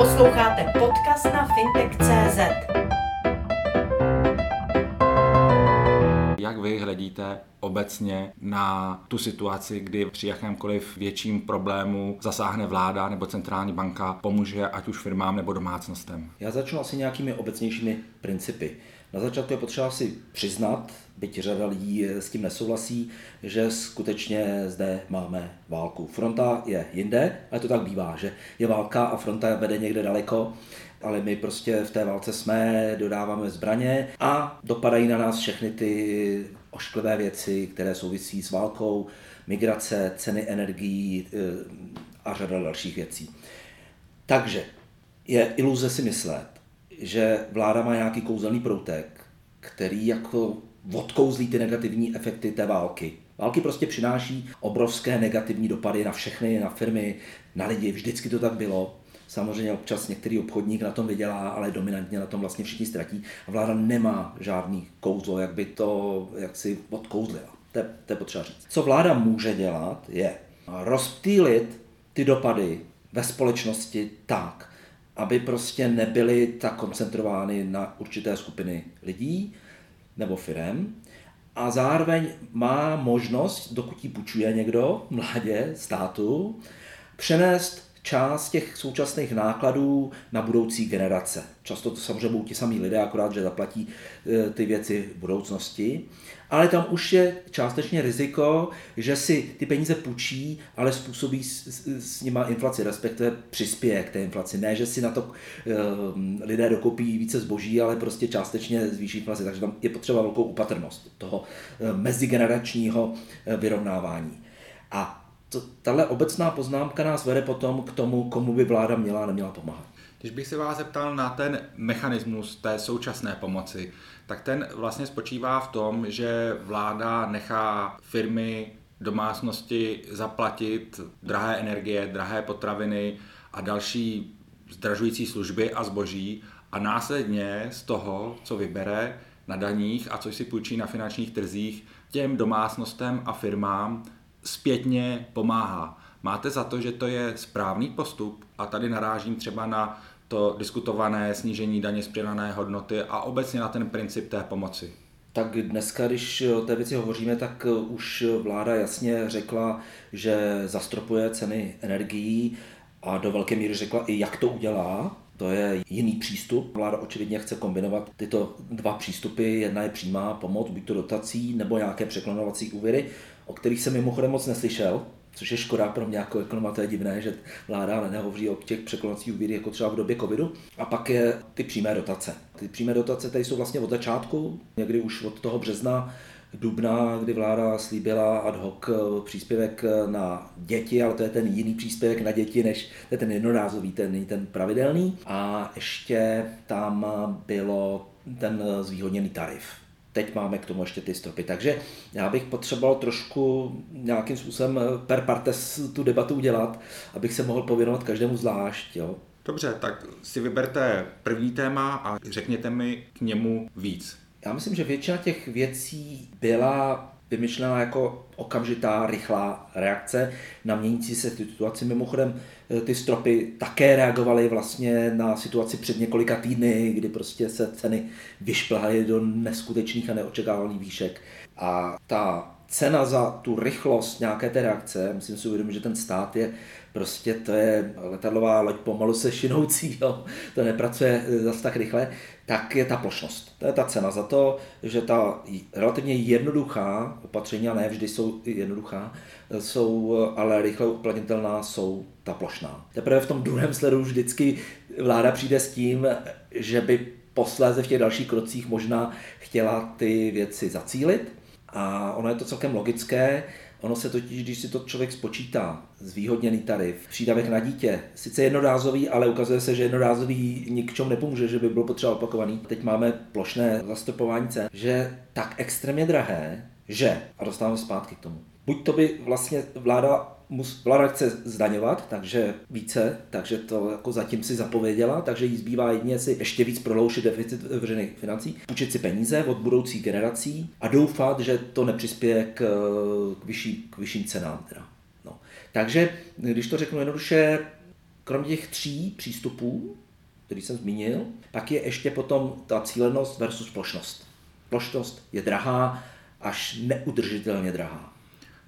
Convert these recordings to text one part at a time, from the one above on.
Posloucháte podcast na fintech.cz. Jak vy hledíte obecně na tu situaci, kdy při jakémkoliv větším problému zasáhne vláda nebo centrální banka, pomůže ať už firmám nebo domácnostem? Já začnu asi nějakými obecnějšími principy. Na začátku je potřeba si přiznat, byť řada lidí s tím nesouhlasí, že skutečně zde máme válku. Fronta je jinde, ale to tak bývá, že je válka a fronta vede někde daleko, ale my prostě v té válce jsme, dodáváme zbraně a dopadají na nás všechny ty ošklivé věci, které souvisí s válkou, migrace, ceny energií eh, a řada dalších věcí. Takže je iluze si myslet, že vláda má nějaký kouzelný proutek, který jako odkouzlí ty negativní efekty té války. Války prostě přináší obrovské negativní dopady na všechny, na firmy, na lidi. Vždycky to tak bylo. Samozřejmě občas některý obchodník na tom vydělá, ale dominantně na tom vlastně všichni ztratí. A vláda nemá žádný kouzlo, jak by to jak si odkouzlila. To, je, to je potřeba říct. Co vláda může dělat, je rozptýlit ty dopady ve společnosti tak, aby prostě nebyly tak koncentrovány na určité skupiny lidí nebo firem. A zároveň má možnost, dokud ji půjčuje někdo, mladě, státu, přenést část těch současných nákladů na budoucí generace. Často to samozřejmě budou ti samí lidé, akorát, že zaplatí e, ty věci v budoucnosti. Ale tam už je částečně riziko, že si ty peníze půjčí, ale způsobí s, s, s nima inflaci, respektive přispěje k té inflaci. Ne, že si na to e, lidé dokopí více zboží, ale prostě částečně zvýší inflaci. Takže tam je potřeba velkou upatrnost toho e, mezigeneračního e, vyrovnávání. A tahle obecná poznámka nás vede potom k tomu, komu by vláda měla a neměla pomáhat. Když bych se vás zeptal na ten mechanismus té současné pomoci, tak ten vlastně spočívá v tom, že vláda nechá firmy, domácnosti zaplatit drahé energie, drahé potraviny a další zdražující služby a zboží a následně z toho, co vybere na daních a co si půjčí na finančních trzích, těm domácnostem a firmám zpětně pomáhá. Máte za to, že to je správný postup? A tady narážím třeba na to diskutované snížení daně z přidané hodnoty a obecně na ten princip té pomoci. Tak dneska, když o té věci hovoříme, tak už vláda jasně řekla, že zastropuje ceny energií a do velké míry řekla i, jak to udělá. To je jiný přístup. Vláda očividně chce kombinovat tyto dva přístupy. Jedna je přímá pomoc, buď to dotací nebo nějaké překlonovací úvěry, o kterých jsem mimochodem moc neslyšel, což je škoda pro mě jako ekonoma, to je divné, že vláda nehovoří o těch překlonacích úvěrech jako třeba v době covidu. A pak je ty přímé dotace. Ty přímé dotace tady jsou vlastně od začátku, někdy už od toho března dubna, kdy vláda slíbila ad hoc eh, příspěvek eh, na děti, ale to je ten jiný příspěvek na děti, než to je ten jednorázový, ten, ten pravidelný. A ještě tam bylo ten zvýhodněný tarif. Teď máme k tomu ještě ty stropy. Takže já bych potřeboval trošku nějakým způsobem per partes tu debatu udělat, abych se mohl pověnovat každému zvlášť. Jo. Dobře, tak si vyberte první téma a řekněte mi k němu víc. Já myslím, že většina těch věcí byla vymyšlená jako okamžitá, rychlá reakce na měnící se situaci. Mimochodem, eh, ty stropy také reagovaly vlastně na situaci před několika týdny, kdy prostě se ceny vyšplhaly do neskutečných a neočekávaných výšek. A ta cena za tu rychlost nějaké té reakce, myslím si uvědomit, že ten stát je prostě to je letadlová loď pomalu se šinoucí, jo, to nepracuje zase tak rychle, tak je ta plošnost. To je ta cena za to, že ta relativně jednoduchá opatření, a ne vždy jsou jednoduchá, jsou ale rychle uplatnitelná, jsou ta plošná. Teprve v tom druhém sledu vždycky vláda přijde s tím, že by posléze v těch dalších krocích možná chtěla ty věci zacílit. A ono je to celkem logické, Ono se totiž, když si to člověk spočítá, zvýhodněný tarif, přídavek na dítě, sice jednorázový, ale ukazuje se, že jednorázový ničemu nepomůže, že by byl potřeba opakovaný. Teď máme plošné zastropování cen, že tak extrémně drahé, že, a dostáváme zpátky k tomu, buď to by vlastně vláda vláda chce zdaňovat, takže více, takže to jako zatím si zapověděla, takže jí zbývá jedině si ještě víc proloušit deficit veřejných financí, půjčit si peníze od budoucích generací a doufat, že to nepřispěje k, k, vyšší, k vyšším cenám. Teda. No. Takže, když to řeknu jednoduše, kromě těch tří přístupů, který jsem zmínil, pak je ještě potom ta cílenost versus plošnost. Plošnost je drahá, až neudržitelně drahá.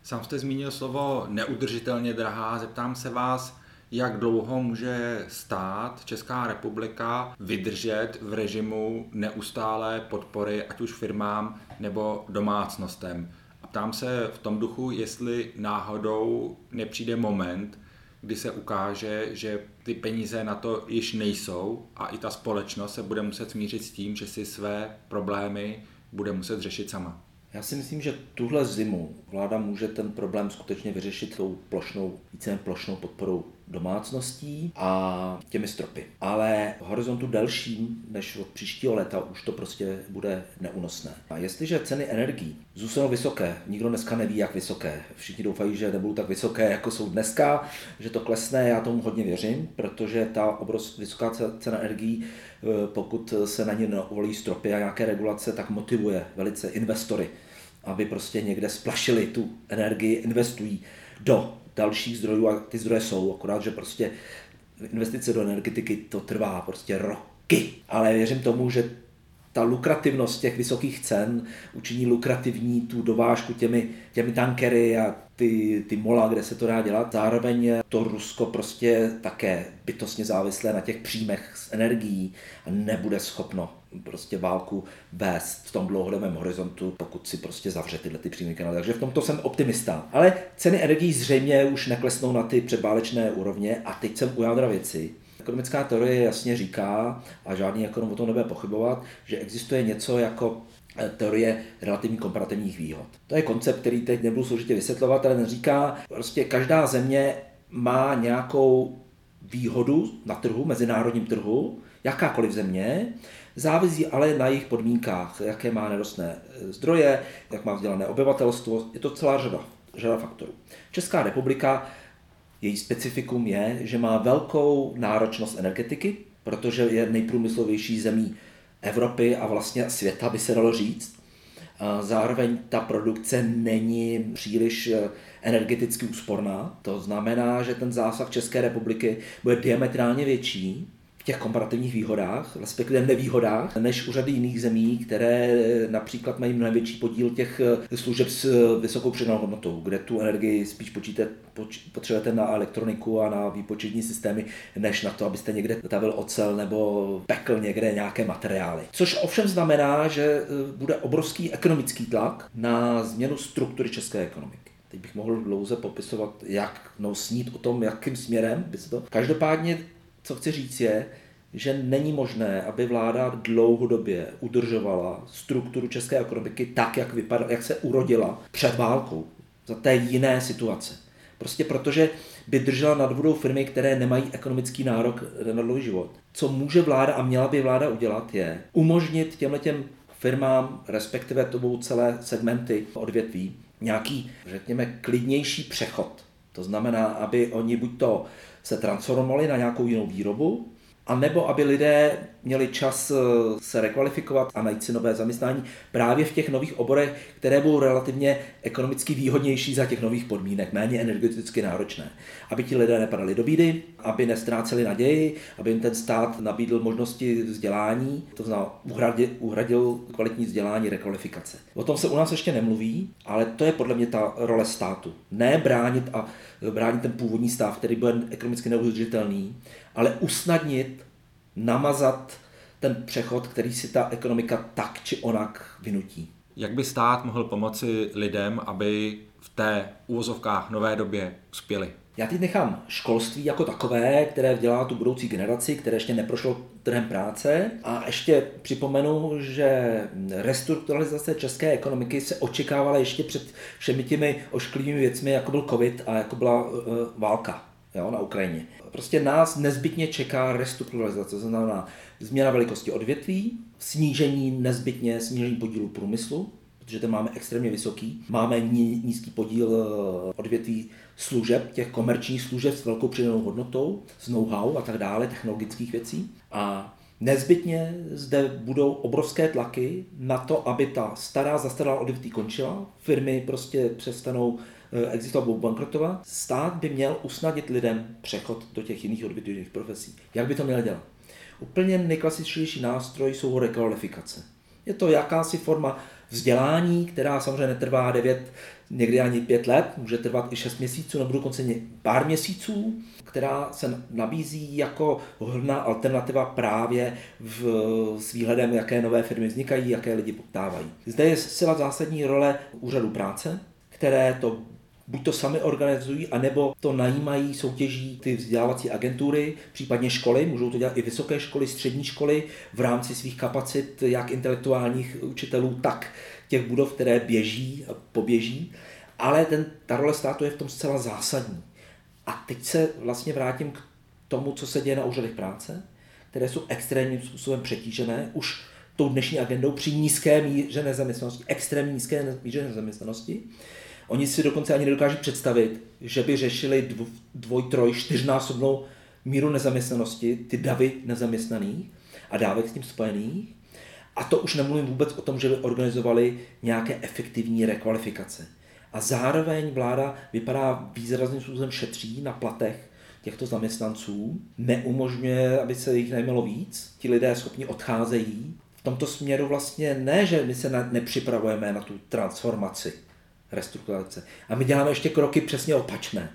Sám jste zmínil slovo neudržitelně drahá. Zeptám se vás, jak dlouho může stát Česká republika vydržet v režimu neustálé podpory, ať už firmám nebo domácnostem. A ptám se v tom duchu, jestli náhodou nepřijde moment, kdy se ukáže, že ty peníze na to již nejsou a i ta společnost se bude muset smířit s tím, že si své problémy bude muset řešit sama. Já si myslím, že tuhle zimu vláda může ten problém skutečně vyřešit tou plošnou, více plošnou podporou domácností a těmi stropy. Ale v horizontu delším než od příštího léta už to prostě bude neúnosné. A jestliže ceny energií zůstanou vysoké, nikdo dneska neví, jak vysoké. Všichni doufají, že nebudou tak vysoké, jako jsou dneska, že to klesne, já tomu hodně věřím, protože ta obrovská vysoká cena energií, eh, pokud se na ně neuvolí stropy a nějaké regulace, tak motivuje velice investory, aby prostě někde splašili tu energii, investují do dalších zdrojů a ty zdroje jsou, akorát, že prostě investice do energetiky to trvá prostě roky. Ale věřím tomu, že ta lukrativnost těch vysokých cen učiní lukrativní tu dovážku těmi, těmi tankery a ty, ty mola, kde se to dá dělat. Zároveň to Rusko prostě také bytostně závislé na těch příjmech z energií a nebude schopno prostě válku vést v tom dlouhodobém horizontu, pokud si prostě zavře tyhle ty příjmy kanály. Takže v tomto jsem optimista. Ale ceny energií zřejmě už neklesnou na ty předválečné úrovně a teď jsem u jádra věci. Ekonomická teorie jasně říká, a žádný ekonom o tom nebude pochybovat, že existuje něco jako eh, teorie relativní komparativních výhod. To je koncept, který teď nebudu složitě vysvětlovat, ale říká, prostě každá země má nějakou výhodu na trhu, mezinárodním trhu, jakákoliv země, závisí ale na jejich podmínkách, jaké má nerostné eh, zdroje, jak má vzdělané obyvatelstvo, je to celá řada, řada faktorů. Česká republika její specifikum je, že má velkou náročnost energetiky, protože je nejprůmyslovější zemí Evropy a vlastně světa, by se dalo říct. Zároveň ta produkce není příliš eh, energeticky úsporná. To znamená, že ten zásah České republiky bude diametrálně větší těch komparativních výhodách, respektive nevýhodách, než u řady jiných zemí, které například mají mnohem větší podíl těch eh, služeb s eh, vysokou přidanou hodnotou, kde tu energii spíš počíte, poč, potřebujete na elektroniku a na výpočetní systémy, než na to, abyste někde tavil ocel nebo pekl někde nějaké materiály. Což ovšem znamená, že eh, bude obrovský ekonomický tlak na změnu struktury české ekonomiky. Teď bych mohl dlouze popisovat, jak no, snít o tom, jakým směrem by se to. Každopádně co chci říct je, že není možné, aby vláda dlouhodobě udržovala strukturu české ekonomiky tak, jak, vypadá, jak se urodila před válkou, za té jiné situace. Prostě protože by držela nad vodou firmy, které nemají ekonomický nárok na dlouhý život. Co může vláda a měla by vláda udělat, je umožnit těmhle těm firmám, respektive tomu celé segmenty odvětví, nějaký, řekněme, klidnější přechod. To znamená, aby oni buď to se transformovali na nějakou jinou výrobu, a nebo aby lidé měli čas eh, se rekvalifikovat a najít si nové zaměstnání právě v těch nových oborech, které budou relativně ekonomicky výhodnější za těch nových podmínek, méně energeticky náročné. Aby ti lidé nepadali do bídy, aby nestráceli naději, aby jim ten stát nabídl možnosti vzdělání, to znamená uhradil, uhradil kvalitní vzdělání, rekvalifikace. O tom se u nás ještě nemluví, ale to je podle mě ta role státu. Ne bránit a bránit ten původní stav, který bude ekonomicky neudržitelný, ale usnadnit, namazat ten přechod, který si ta ekonomika tak či onak vynutí. Jak by stát mohl pomoci lidem, aby v té úvozovkách nové době uspěli? Já teď nechám školství jako takové, které vzdělá tu budoucí generaci, které ještě neprošlo trhem práce. A ještě připomenu, že restrukturalizace české ekonomiky se očekávala ještě před všemi těmi ošklivými věcmi, jako byl covid a jako byla uh, válka jo, na Ukrajině. Prostě nás nezbytně čeká restrukturalizace, to znamená změna velikosti odvětví, snížení nezbytně snížení podílu průmyslu, protože ten máme extrémně vysoký. Máme nízký podíl eh, odvětví služeb, těch komerčních služeb s velkou přidanou hodnotou, s know-how a tak dále, technologických věcí. A nezbytně zde budou obrovské tlaky na to, aby ta stará zastaralá odvětví končila. Firmy prostě přestanou eh, existovat, budou bankrotovat. Stát by měl usnadnit lidem přechod do těch jiných odvětvých profesí. Jak by to měl dělat? Úplně nejklasičtější nástroj jsou rekvalifikace. Je to jakási forma vzdělání, která samozřejmě netrvá 9, někdy ani 5 let, může trvat i 6 měsíců nebo dokonce pár měsíců, která se nabízí jako hodná alternativa právě v, s výhledem, jaké nové firmy vznikají, jaké lidi poptávají. Zde je zcela zásadní role úřadu práce, které to buď to sami organizují, anebo to najímají, soutěží ty vzdělávací agentury, případně školy, můžou to dělat i vysoké školy, střední školy v rámci svých kapacit, jak intelektuálních učitelů, tak těch budov, které běží a poběží. Ale ten, ta role státu je v tom zcela zásadní. A teď se vlastně vrátím k tomu, co se děje na úřadech práce, které jsou extrémním způsobem přetížené už tou dnešní agendou při nízké míře nezaměstnanosti, extrémně nízké míře nezaměstnanosti. Oni si dokonce ani nedokáží představit, že by řešili dvoj, troj, čtyřnásobnou míru nezaměstnanosti, ty davy nezaměstnaných a dávek s tím spojených. A to už nemluvím vůbec o tom, že by organizovali nějaké efektivní rekvalifikace. A zároveň vláda vypadá výrazným způsobem šetří na platech těchto zaměstnanců, neumožňuje, aby se jich najmelo víc, ti lidé schopni odcházejí. V tomto směru vlastně ne, že my se nepřipravujeme na tu transformaci, restrukturalizace. A my děláme ještě kroky přesně opačné.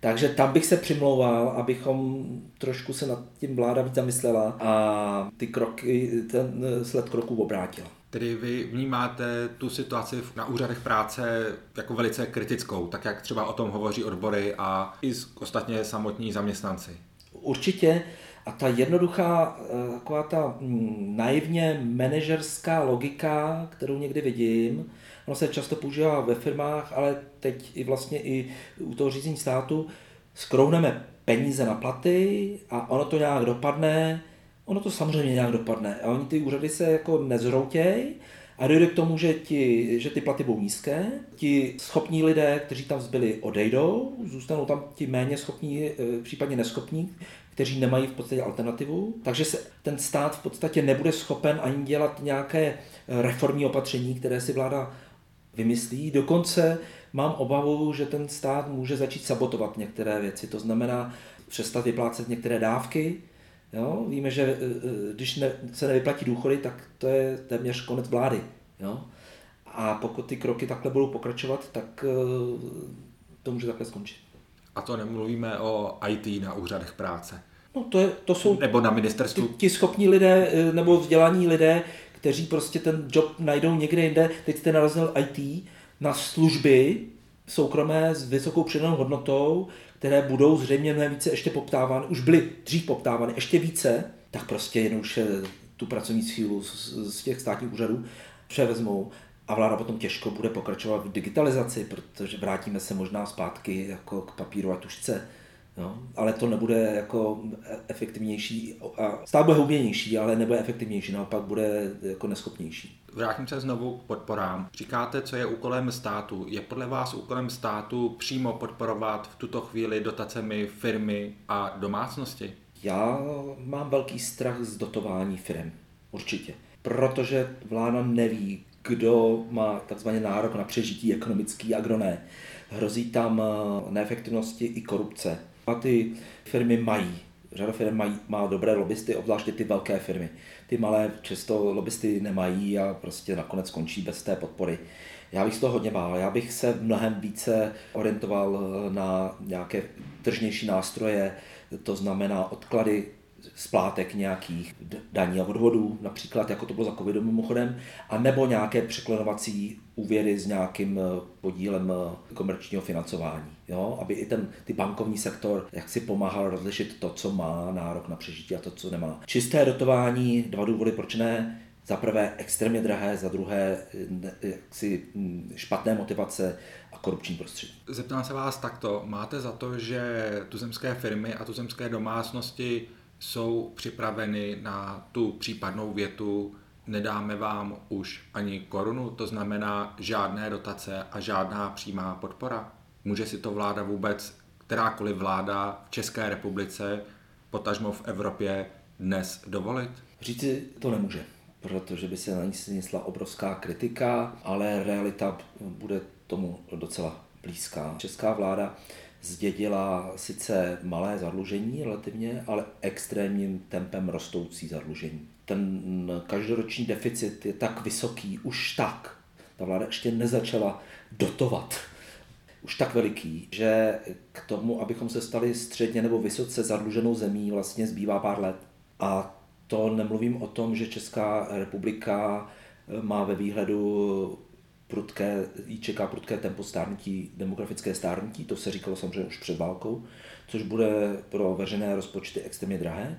Takže tam bych se přimlouval, abychom trošku se nad tím vláda víc zamyslela a ty kroky, ten sled kroků obrátila. Tedy vy vnímáte tu situaci na úřadech práce jako velice kritickou, tak jak třeba o tom hovoří odbory a i ostatně samotní zaměstnanci. Určitě. A ta jednoduchá, eh, taková ta mm, naivně manažerská logika, kterou někdy vidím, ono se často používá ve firmách, ale teď i vlastně i u toho řízení státu, skrouneme peníze na platy a ono to nějak dopadne, ono to samozřejmě nějak dopadne. A oni ty úřady se jako nezroutějí a dojde k tomu, že, ti, že ty platy budou nízké, ti schopní lidé, kteří tam zbyli, odejdou, zůstanou tam ti méně schopní, eh, případně neschopní, kteří nemají v podstatě alternativu. Takže se ten stát v podstatě nebude schopen ani dělat nějaké eh, reformní opatření, které si vláda vymyslí. Dokonce mám obavu, že ten stát může začít sabotovat některé věci. To znamená přestat vyplácet některé dávky, Jo? Víme, že e, e, když se nevyplatí důchody, tak to je téměř konec vlády. Jo? A pokud ty kroky takhle budou pokračovat, tak to může takhle skončit. A to nemluvíme o IT na úřadech práce. No to, je, to jsou nebo na ministerstvu. Ti, ti schopní lidé nebo vzdělaní lidé, kteří prostě ten job najdou někde jinde. Teď jste narazil IT na služby soukromé s vysokou přidanou hodnotou, které budou zřejmě mnohem více ještě poptávány, už byly dřív poptávány ještě více, tak prostě jenom už tu pracovní sílu z, z těch státních úřadů převezmou a vláda potom těžko bude pokračovat v digitalizaci, protože vrátíme se možná zpátky jako k papíru a tušce. No, ale to nebude jako efektivnější a stát bude huběnější, ale nebude efektivnější, naopak bude jako neschopnější. Vrátím se znovu k podporám. Říkáte, co je úkolem státu. Je podle vás úkolem státu přímo podporovat v tuto chvíli dotacemi firmy a domácnosti? Já mám velký strach z dotování firm, určitě. Protože vláda neví, kdo má takzvaný nárok na přežití ekonomický a kdo ne. Hrozí tam eh, neefektivnosti i korupce. A ty firmy mají řada firm mají, má dobré lobbysty, obzvláště ty velké firmy. Ty malé často lobbysty nemají a prostě nakonec skončí bez té podpory. Já bych z toho hodně bál. Já bych se mnohem více orientoval na nějaké tržnější nástroje, to znamená odklady splátek nějakých daní a odvodů, například jako to bylo za covidu mimochodem, a nebo nějaké překlenovací úvěry s nějakým eh, podílem eh, komerčního financování. Jo? Aby i ten ty bankovní sektor jak si pomáhal rozlišit to, co má nárok na přežití a to, co nemá. Čisté dotování, dva důvody, proč ne. Za prvé extrémně drahé, za druhé jaksi hm, špatné motivace a korupční prostředí. Zeptám se vás takto. Máte za to, že tuzemské firmy a tuzemské domácnosti jsou připraveny na tu případnou větu nedáme vám už ani korunu, to znamená žádné dotace a žádná přímá podpora? Může si to vláda vůbec, kterákoliv vláda v České republice, potažmo v Evropě dnes dovolit? Říci to nemůže, protože by se na ní snesla obrovská kritika, ale realita bude tomu docela blízká. Česká vláda zdědila sice malé zadlužení relativně, ale extrémním tempem rostoucí zadlužení. Ten každoroční deficit je tak vysoký už tak. Ta vláda ještě nezačala dotovat už tak veliký, že k tomu, abychom se stali středně nebo vysoce zadluženou zemí, vlastně zbývá pár let. A to nemluvím o tom, že Česká republika má ve výhledu prudké, jí čeká prudké tempo stárnutí, demografické stárnutí, to se říkalo samozřejmě už před válkou, což bude pro veřejné rozpočty extrémně drahé.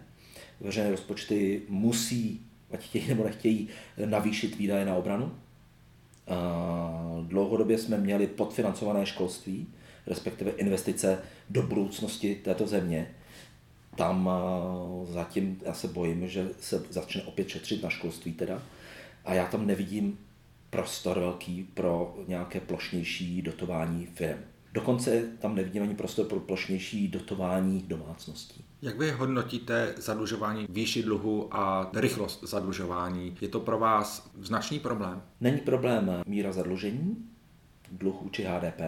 Veřejné rozpočty musí, ať chtějí nebo nechtějí, navýšit výdaje na obranu. Dlouhodobě jsme měli podfinancované školství, respektive investice do budoucnosti této země. Tam zatím já se bojím, že se začne opět šetřit na školství teda. A já tam nevidím prostor velký pro nějaké plošnější dotování firm. Dokonce tam nevidím ani prostor pro plošnější dotování domácností. Jak vy hodnotíte zadlužování výši dluhu a rychlost zadlužování? Je to pro vás značný problém? Není problém míra zadlužení, dluhu či HDP,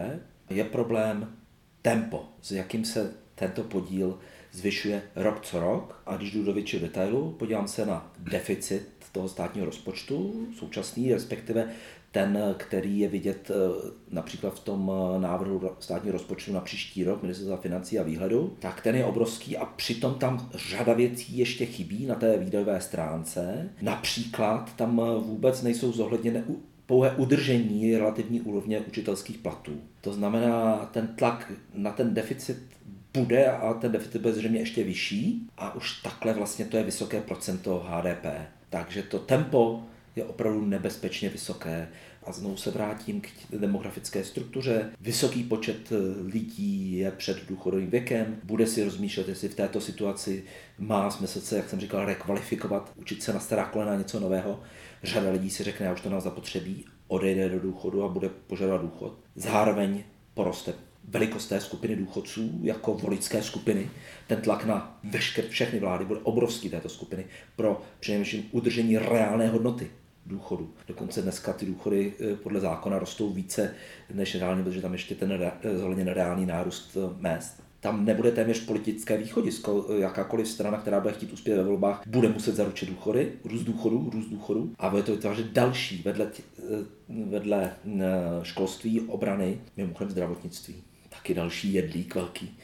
je problém tempo, s jakým se tento podíl zvyšuje rok co rok. A když jdu do většího detailu, podívám se na deficit toho státního rozpočtu, současný, respektive ten, který je vidět eh, například v tom eh, návrhu státního rozpočtu na příští rok ministerstva financí a výhledu, tak ten je obrovský a přitom tam řada věcí ještě chybí na té výdajové stránce. Například tam eh, vůbec nejsou zohledněné pouhé udržení relativní úrovně učitelských platů. To znamená, ten tlak na ten deficit bude a ten deficit bude zřejmě ještě vyšší a už takhle vlastně to je vysoké procento HDP. Takže to tempo je opravdu nebezpečně vysoké. A znovu se vrátím k demografické struktuře. Vysoký počet eh, lidí je před důchodovým věkem. Bude si rozmýšlet, jestli v této situaci má smysl se, jak jsem říkal, rekvalifikovat, učit se na stará kolena něco nového. Řada lidí si řekne, já už to nám zapotřebí, odejde do důchodu a bude požadovat důchod. Zároveň poroste velikost té skupiny důchodců jako voličské skupiny. Ten tlak na veškeré všechny vlády bude obrovský této skupiny pro přinejmenším udržení reálné hodnoty důchodu. Dokonce dneska ty důchody eh, podle zákona rostou více než reálně, protože tam ještě ten eh, zohledněn reálný nárůst eh, mest. Tam nebude téměř politické východisko. Jakákoliv strana, která bude chtít uspět ve volbách, bude muset zaručit důchody, růst důchodů, růst důchodů a bude to vytvářet další vedle, vedle školství, obrany, mimochodem zdravotnictví taky další jedlík velký,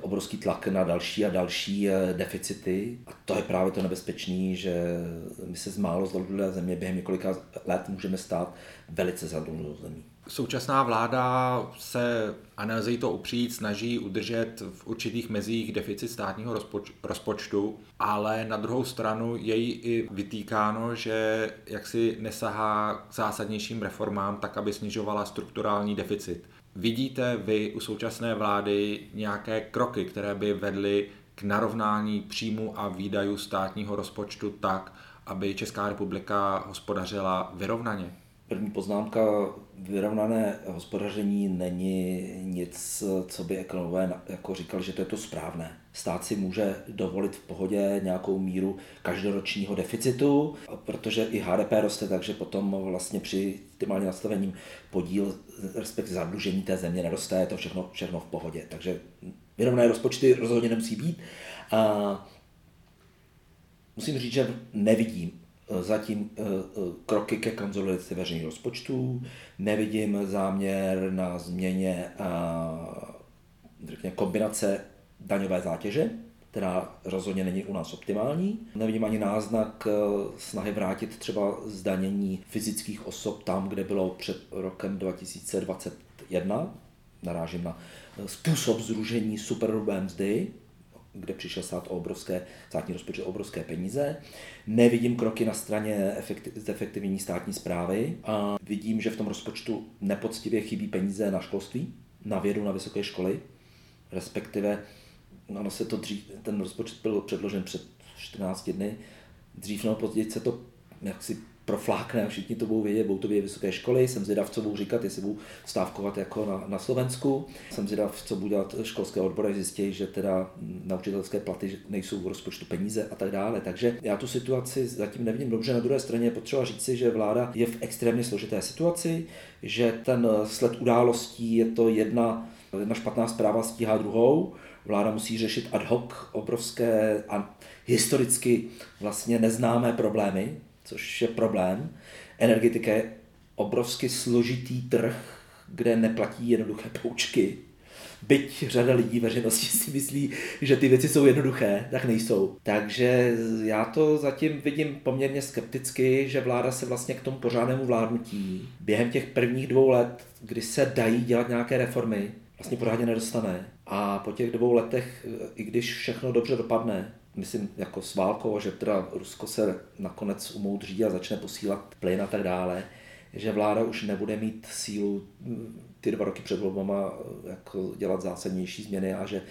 obrovský tlak na další a další eh, deficity. A to je právě to nebezpečné, že my se z málo zadlužené země během několika let můžeme stát velice zadluženou zemí. Současná vláda se, a nelze to upřít, snaží udržet v určitých mezích deficit státního rozpoč- rozpočtu, ale na druhou stranu je jí i vytýkáno, že jaksi nesahá k zásadnějším reformám tak, aby snižovala strukturální deficit. Vidíte vy u současné vlády nějaké kroky, které by vedly k narovnání příjmu a výdajů státního rozpočtu tak, aby Česká republika hospodařila vyrovnaně? První poznámka, vyrovnané hospodaření není nic, co by ekonomové jako říkali, že to je to správné. Stát si může dovolit v pohodě nějakou míru každoročního deficitu, protože i HDP roste, takže potom vlastně při optimálním nastavením podíl, respektive zadlužení té země neroste, je to všechno, všechno v pohodě. Takže vyrovnané rozpočty rozhodně nemusí být. A musím říct, že nevidím Eh, zatím eh, eh, kroky ke konzolidaci veřejných rozpočtů, nevidím záměr na změně řekněme, kombinace daňové zátěže, která rozhodně není u nás optimální. Nevidím ani náznak snahy vrátit třeba zdanění fyzických osob tam, kde bylo před rokem 2021. Narážím na způsob zružení superhrubé mzdy, kde přišel stát o obrovské, státní rozpočet o obrovské peníze. Nevidím kroky na straně zefektivnění státní zprávy a vidím, že v tom rozpočtu nepoctivě chybí peníze na školství, na vědu, na vysoké školy, respektive ono se to dřív, ten rozpočet byl předložen před 14 dny, dřív nebo později se to jak si proflákne a všichni to budou vědět, budou to vědět vysoké školy. Jsem zvědav, co budou říkat, jestli budou stávkovat jako na, na Slovensku. Jsem zvědav, co budou dělat školské odbory, zjistí, že teda na učitelské platy nejsou v rozpočtu peníze a tak dále. Takže já tu situaci zatím nevidím dobře. Na druhé straně je potřeba říci, že vláda je v extrémně složité situaci, že ten sled událostí je to jedna, jedna špatná zpráva stíhá druhou. Vláda musí řešit ad hoc obrovské a historicky vlastně neznámé problémy, což je problém. Energetika je obrovsky složitý trh, kde neplatí jednoduché poučky. Byť řada lidí veřejnosti si myslí, že ty věci jsou jednoduché, tak nejsou. Takže já to zatím vidím poměrně skepticky, že vláda se vlastně k tomu pořádnému vládnutí během těch prvních dvou let, kdy se dají dělat nějaké reformy, vlastně pořádně nedostane. A po těch dvou letech, i když všechno dobře dopadne, myslím, jako s válkou, že teda Rusko se nakonec umoudří a začne posílat plyn a tak dále, že vláda už nebude mít sílu hm, ty dva roky před volbama jako dělat zásadnější změny a že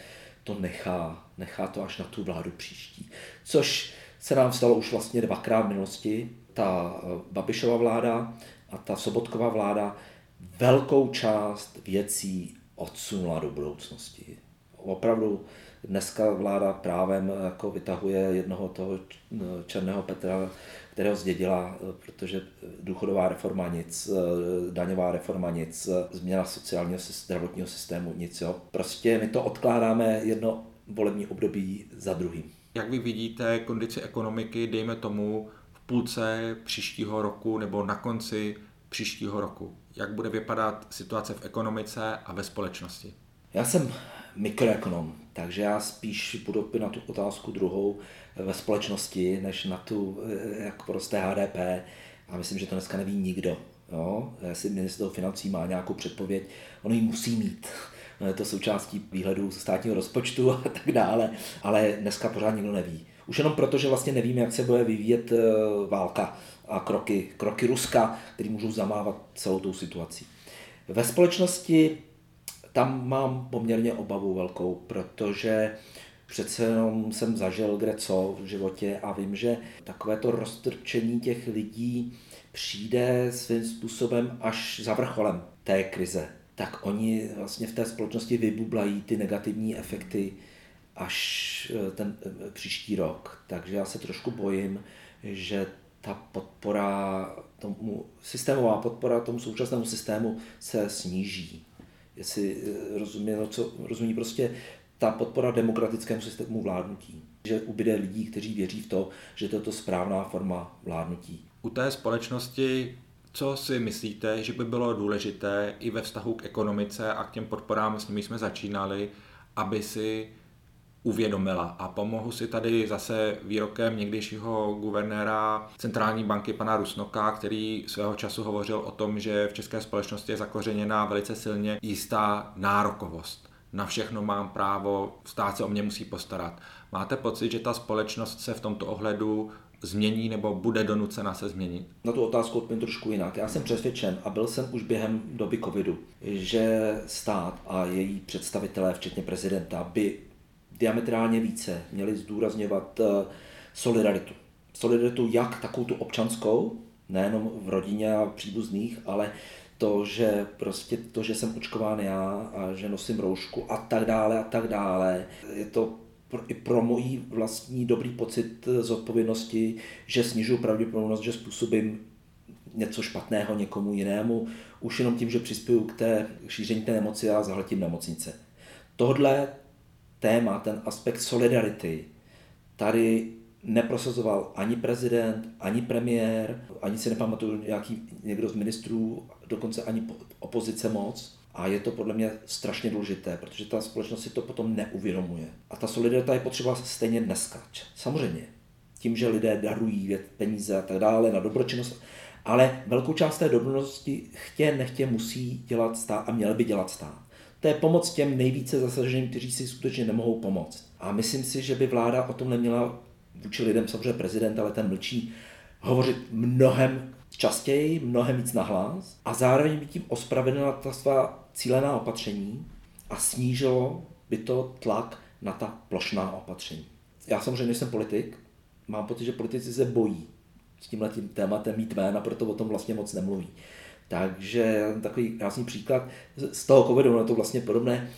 to nechá, nechá to až na tu vládu příští. Což se nám stalo už vlastně dvakrát v minulosti. Ta eh, Babišova vláda a ta Sobotková vláda velkou část věcí odsunula do budoucnosti. Opravdu Dneska vláda právem jako vytahuje jednoho toho černého Petra, kterého zdědila, protože důchodová reforma nic, daňová reforma nic, změna sociálního zdravotního systému nic. Jo. Prostě my to odkládáme jedno volební období za druhým. Jak vy vidíte kondici ekonomiky, dejme tomu, v půlce příštího roku nebo na konci příštího roku? Jak bude vypadat situace v ekonomice a ve společnosti? Já jsem mikroekonom, takže já spíš budu na tu otázku druhou ve společnosti, než na tu, eh, jak prostě HDP. A myslím, že to dneska neví nikdo. Jo? Jestli ministerstvo financí má nějakou předpověď, on ji musí mít. No, je to součástí výhledu státního rozpočtu a tak dále, ale dneska pořád nikdo neví. Už jenom proto, že vlastně nevíme, jak se bude vyvíjet eh, válka a kroky, kroky Ruska, které můžou zamávat celou tou situací. Ve společnosti tam mám poměrně obavu velkou, protože přece jenom jsem zažil kde co v životě a vím, že takové to roztrčení těch lidí přijde svým způsobem až za vrcholem té krize. Tak oni vlastně v té společnosti vybublají ty negativní efekty až eh, ten eh, příští rok. Takže já se trošku bojím, že ta podpora tomu, systémová podpora tomu současnému systému se sníží jestli eh, rozumí, no co, rozumí prostě ta podpora demokratickému systému vládnutí. Že ubyde lidí, kteří věří v to, že to je to správná forma vládnutí. U té společnosti co si myslíte, že by bylo důležité i ve vztahu k ekonomice a k těm podporám, s nimi jsme začínali, aby si uvědomila. A pomohu si tady zase výrokem někdejšího guvernéra centrální banky pana Rusnoka, který svého času hovořil o tom, že v české společnosti je zakořeněná velice silně jistá nárokovost. Na všechno mám právo, stát se o mě musí postarat. Máte pocit, že ta společnost se v tomto ohledu změní nebo bude donucena se změnit? Na tu otázku odpovím trošku jinak. Já jsem přesvědčen a byl jsem už během doby covidu, že stát a její představitelé, včetně prezidenta, by diametrálně více měli zdůrazňovat eh, solidaritu. Solidaritu jak takovou tu občanskou, nejenom v rodině a příbuzných, ale to, že prostě to, že jsem očkován já a že nosím roušku a tak dále a tak dále. Je to i pro můj vlastní dobrý pocit zodpovědnosti, že snižuji pravděpodobnost, že způsobím něco špatného někomu jinému, už jenom tím, že přispěju k té šíření té nemoci a zahltím nemocnice. Tohle téma, ten aspekt solidarity, tady neprosazoval ani prezident, ani premiér, ani si nepamatuju nějaký někdo z ministrů, dokonce ani opozice moc. A je to podle mě strašně důležité, protože ta společnost si to potom neuvědomuje. A ta solidarita je potřeba stejně dneska. Samozřejmě. Tím, že lidé darují peníze a tak dále na dobročinnost, ale velkou část té dobročinnosti chtě, nechtě musí dělat stát a měl by dělat stát to je pomoc těm nejvíce zasaženým, kteří si skutečně nemohou pomoct. A myslím si, že by vláda o tom neměla vůči lidem, samozřejmě prezident, ale ten mlčí, hovořit mnohem častěji, mnohem víc nahlas a zároveň by tím ospravedlnila ta svá cílená opatření a snížilo by to tlak na ta plošná opatření. Já samozřejmě nejsem politik, mám pocit, že politici se bojí s tímhle tím tématem mít jména, proto o tom vlastně moc nemluví. Takže takový krásný příklad z toho covidu, no to vlastně podobné.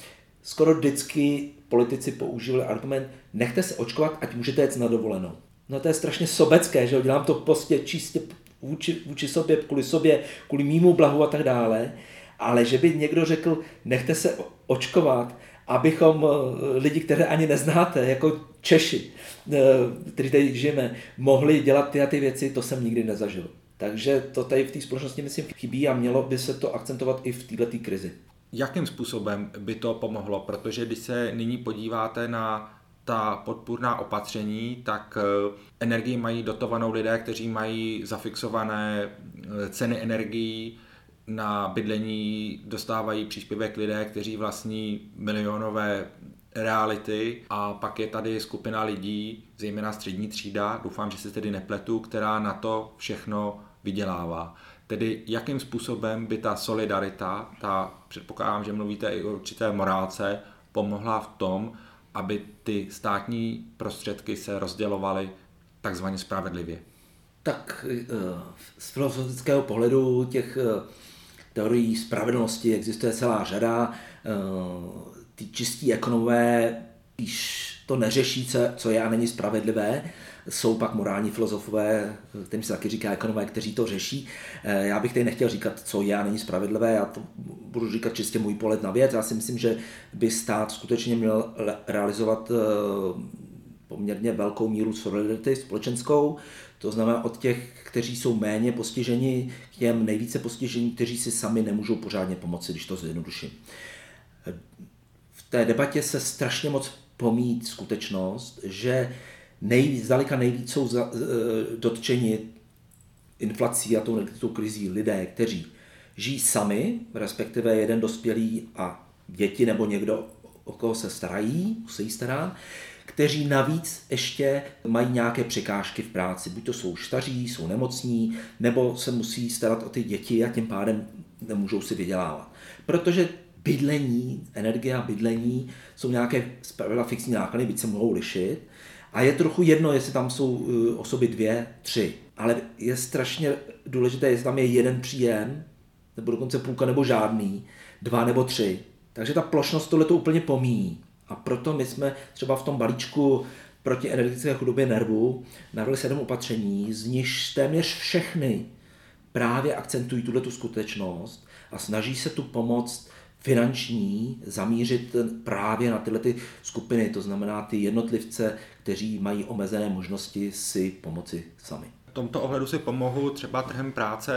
Skoro vždycky politici používali argument, nechte se očkovat, ať můžete jet na dovolenou. No to je strašně sobecké, že dělám to prostě čistě vůči, vůči sobě, kvůli sobě, kvůli mýmu blahu a tak dále, ale že by někdo řekl, nechte se očkovat, abychom eh, lidi, které ani neznáte, jako Češi, eh, kteří tady žijeme, mohli dělat ty a ty věci, to jsem nikdy nezažil. Takže to tady v té společnosti, myslím, chybí a mělo by se to akcentovat i v této krizi. Jakým způsobem by to pomohlo? Protože když se nyní podíváte na ta podpůrná opatření, tak eh, energii mají dotovanou lidé, kteří mají zafixované ceny energií, na bydlení dostávají příspěvek lidé, kteří vlastní milionové reality a pak je tady skupina lidí, zejména střední třída, doufám, že se tedy nepletu, která na to všechno vydělává. Tedy jakým způsobem by ta solidarita, ta předpokládám, že mluvíte i o určité morálce, pomohla v tom, aby ty státní prostředky se rozdělovaly takzvaně spravedlivě? Tak eh, z filozofického pohledu těch eh, teorií spravedlnosti existuje celá řada. Eh, ty čistí ekonomové když to neřeší, co je a není spravedlivé. Jsou pak morální filozofové, kterým se taky říká ekonomé, kteří to řeší. Eh, já bych tady nechtěl říkat, co je a není spravedlivé, já to budu říkat čistě můj pohled na věc. Já si myslím, že by stát skutečně měl realizovat eh, poměrně velkou míru solidarity společenskou, to znamená od těch, kteří jsou méně postiženi, k těm nejvíce postižení, kteří si sami nemůžou pořádně pomoci, když to zjednoduším. V té debatě se strašně moc pomít skutečnost, že nejvíc, zdaleka nejvíc jsou za, e, dotčeni inflací a tou, tou krizí lidé, kteří žijí sami, respektive jeden dospělý a děti nebo někdo, o koho se starají, musí starat, kteří navíc ještě mají nějaké překážky v práci. Buď to jsou staří, jsou nemocní, nebo se musí starat o ty děti a tím pádem nemůžou si vydělávat. Protože bydlení, energie a bydlení jsou nějaké fixní náklady, byť se mohou lišit. A je trochu jedno, jestli tam jsou eh, osoby dvě, tři. Ale je strašně důležité, jestli tam je jeden příjem, nebo dokonce půlka nebo žádný, dva nebo tři. Takže ta plošnost tohle to úplně pomíjí. A proto my jsme třeba v tom balíčku proti energetické chudobě nervu navrhli sedm opatření, z nichž téměř všechny právě akcentují tuto tu skutečnost a snaží se tu pomoc finanční zamířit právě na tyhle ty skupiny, to znamená ty jednotlivce, kteří mají omezené možnosti si pomoci sami. V tomto ohledu si pomohu třeba trhem práce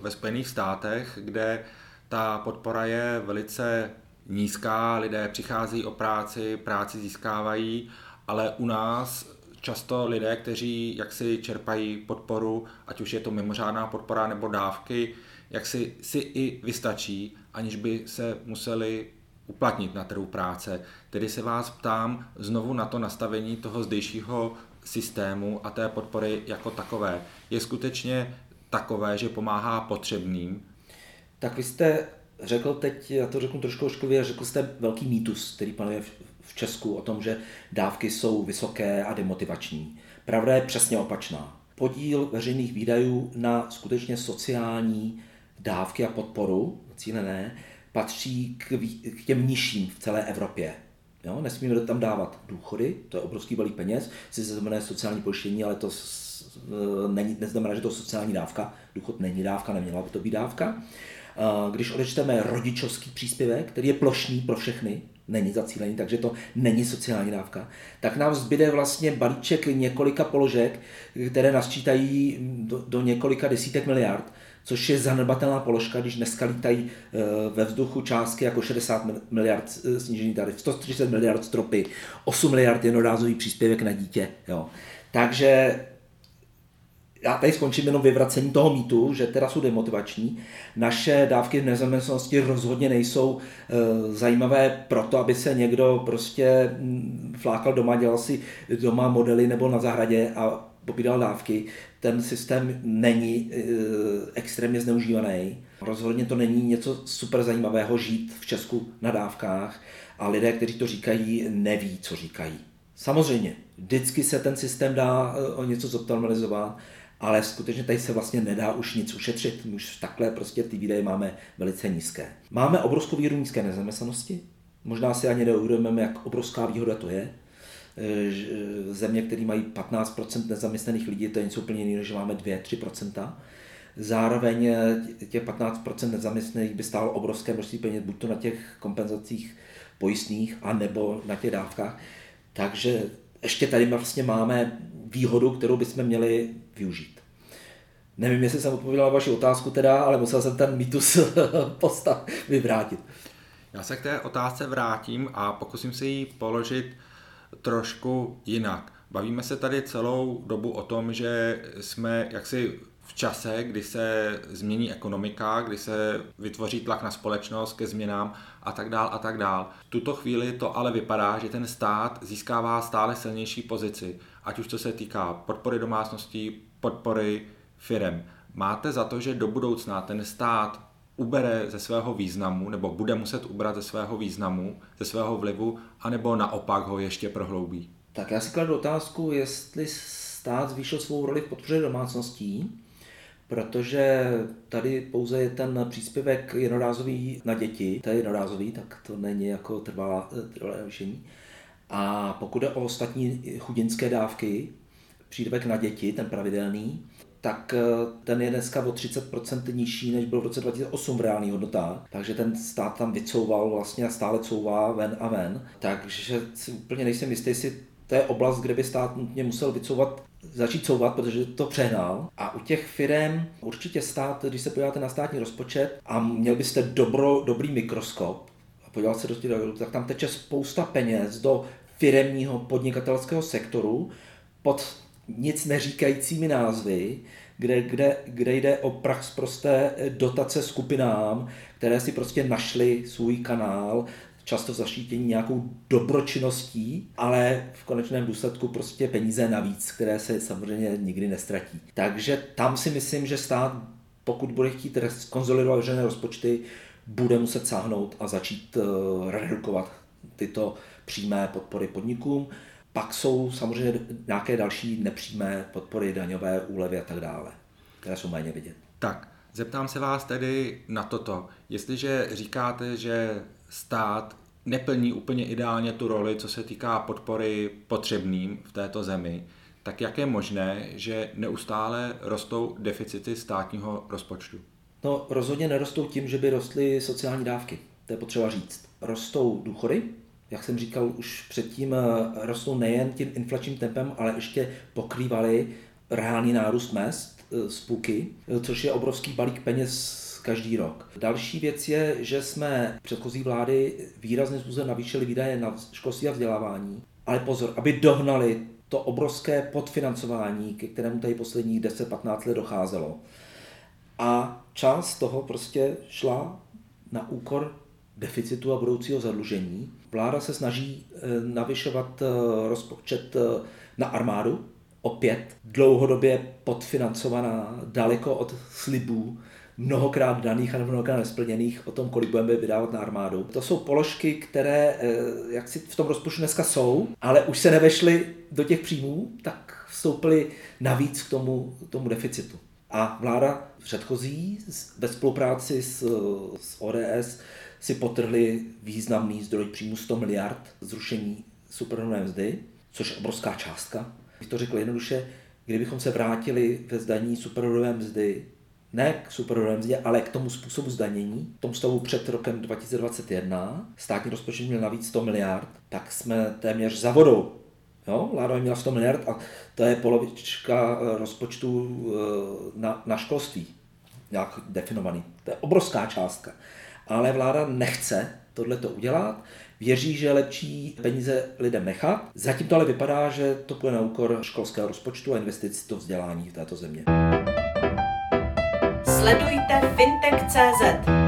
ve Spojených státech, kde ta podpora je velice nízká, lidé přicházejí o práci, práci získávají, ale u nás často lidé, kteří jaksi čerpají podporu, ať už je to mimořádná podpora nebo dávky, jak si, si i vystačí, aniž by se museli uplatnit na trhu práce. Tedy se vás ptám znovu na to nastavení toho zdejšího systému a té podpory jako takové. Je skutečně takové, že pomáhá potřebným? Tak vy jste řekl teď, já to řeknu trošku ošklivě, řekl jste velký mýtus, který panuje v Česku o tom, že dávky jsou vysoké a demotivační. Pravda je přesně opačná. Podíl veřejných výdajů na skutečně sociální dávky a podporu, cílené, patří k, k těm nižším v celé Evropě. Jo, nesmíme tam dávat důchody, to je obrovský balík peněz, si se znamená sociální pojištění, ale to není, neznamená, že to sociální dávka. Důchod není dávka, neměla by to být dávka. Když odečteme rodičovský příspěvek, který je plošný pro všechny, není zacílený, takže to není sociální dávka, tak nám zbyde vlastně balíček několika položek, které nasčítají do, do několika desítek miliard, což je zanedbatelná položka, když dneska lítají eh, ve vzduchu částky jako 60 miliard eh, snížení tarif, 130 miliard stropy, 8 miliard jednorázový příspěvek na dítě. Jo. Takže já tady skončím jenom vyvracení toho mýtu, že teda jsou demotivační. Naše dávky v nezaměstnanosti rozhodně nejsou e, zajímavé proto, aby se někdo prostě mm, flákal doma, dělal si doma modely nebo na zahradě a pobíral dávky. Ten systém není e, extrémně zneužívaný. Rozhodně to není něco super zajímavého žít v Česku na dávkách a lidé, kteří to říkají, neví, co říkají. Samozřejmě, vždycky se ten systém dá e, o něco zoptimalizovat, ale skutečně tady se vlastně nedá už nic ušetřit. Už takhle prostě ty výdaje máme velice nízké. Máme obrovskou výhodu nízké nezaměstnanosti. Možná si ani neuvědomíme, jak obrovská výhoda to je. E, země, které mají 15% nezaměstnaných lidí, to je něco úplně jiného, že máme 2-3%. Zároveň těch 15% nezaměstnaných by stálo obrovské množství peněz, buď to na těch kompenzacích pojistných, anebo na těch dávkách. Takže ještě tady vlastně máme výhodu, kterou bychom měli využít. Nevím, jestli jsem odpověděl na vaši otázku teda, ale musel jsem ten mýtus postav vyvrátit. Já se k té otázce vrátím a pokusím se ji položit trošku jinak. Bavíme se tady celou dobu o tom, že jsme jaksi v čase, kdy se změní ekonomika, kdy se vytvoří tlak na společnost ke změnám a tak dál a tak dál. V tuto chvíli to ale vypadá, že ten stát získává stále silnější pozici, ať už to se týká podpory domácností, podpory firem. Máte za to, že do budoucna ten stát ubere ze svého významu, nebo bude muset ubrat ze svého významu, ze svého vlivu, anebo naopak ho ještě prohloubí? Tak já si kladu otázku, jestli stát zvýšil svou roli v podpoře domácností, protože tady pouze je ten příspěvek jednorázový na děti, to je jednorázový, tak to není jako trvalá, trvalé navýšení. A pokud je o ostatní chudinské dávky, přídavek na děti, ten pravidelný, tak eh, ten je dneska o 30% nižší, než byl v roce 2008 v reálných hodnotách. Takže ten stát tam vycouval vlastně a stále couvá ven a ven. Takže si úplně nejsem jistý, jestli to je oblast, kde by stát nutně musel vycouvat začít couvat, protože to přehnal. A u těch firm určitě stát, když se podíváte na státní rozpočet a měl byste dobro, dobrý mikroskop a podíval se do těch tak tam teče spousta peněz do firemního podnikatelského sektoru pod nic neříkajícími názvy, kde, kde, kde jde o prax prosté dotace skupinám, které si prostě našly svůj kanál, často zašítění nějakou dobročinností, ale v konečném důsledku prostě peníze navíc, které se samozřejmě nikdy nestratí. Takže tam si myslím, že stát, pokud bude chtít konzolidovat veřejné rozpočty, bude muset sáhnout a začít uh, redukovat tyto přímé podpory podnikům. Pak jsou samozřejmě nějaké další nepřímé podpory, daňové úlevy a tak dále, které jsou méně vidět. Tak, zeptám se vás tedy na toto. Jestliže říkáte, že stát neplní úplně ideálně tu roli, co se týká podpory potřebným v této zemi, tak jak je možné, že neustále rostou deficity státního rozpočtu? No, rozhodně nerostou tím, že by rostly sociální dávky. To je potřeba říct. Rostou důchody, jak jsem říkal už předtím, eh, rostou nejen tím inflačním tempem, ale ještě pokrývaly reálný nárůst mest eh, z půky, eh, což je obrovský balík peněz každý rok. Další věc je, že jsme předchozí vlády výrazně způsobem navýšili výdaje na školství a vzdělávání. Ale pozor, aby dohnali to obrovské podfinancování, ke kterému tady posledních 10-15 let docházelo. A část toho prostě šla na úkor deficitu a budoucího zadlužení. Vláda se snaží eh, navyšovat eh, rozpočet eh, na armádu, opět dlouhodobě podfinancovaná, daleko od slibů, mnohokrát daných a mnohokrát nesplněných o tom, kolik budeme vydávat na armádu. To jsou položky, které jak si v tom rozpočtu dneska jsou, ale už se nevešly do těch příjmů, tak vstoupily navíc k tomu, tomu deficitu. A vláda předchozí ve spolupráci s, s ODS si potrhli významný zdroj příjmu 100 miliard zrušení superhrubé mzdy, což je obrovská částka. Bych to řekl jednoduše, kdybychom se vrátili ve zdaní superhrubé mzdy ne k superhrubé mzdě, ale k tomu způsobu zdanění, tomu stavu před rokem 2021, státní rozpočet měl navíc 100 miliard, tak jsme téměř za vodou. Jo, vláda měla 100 miliard a to je polovička eh, rozpočtu eh, na, na školství, nějak definovaný. To je obrovská částka ale vláda nechce tohle to udělat. Věří, že lepší peníze lidem nechat. Zatím to ale vypadá, že to půjde na úkor školského rozpočtu a investic do vzdělání v této země. Sledujte fintech.cz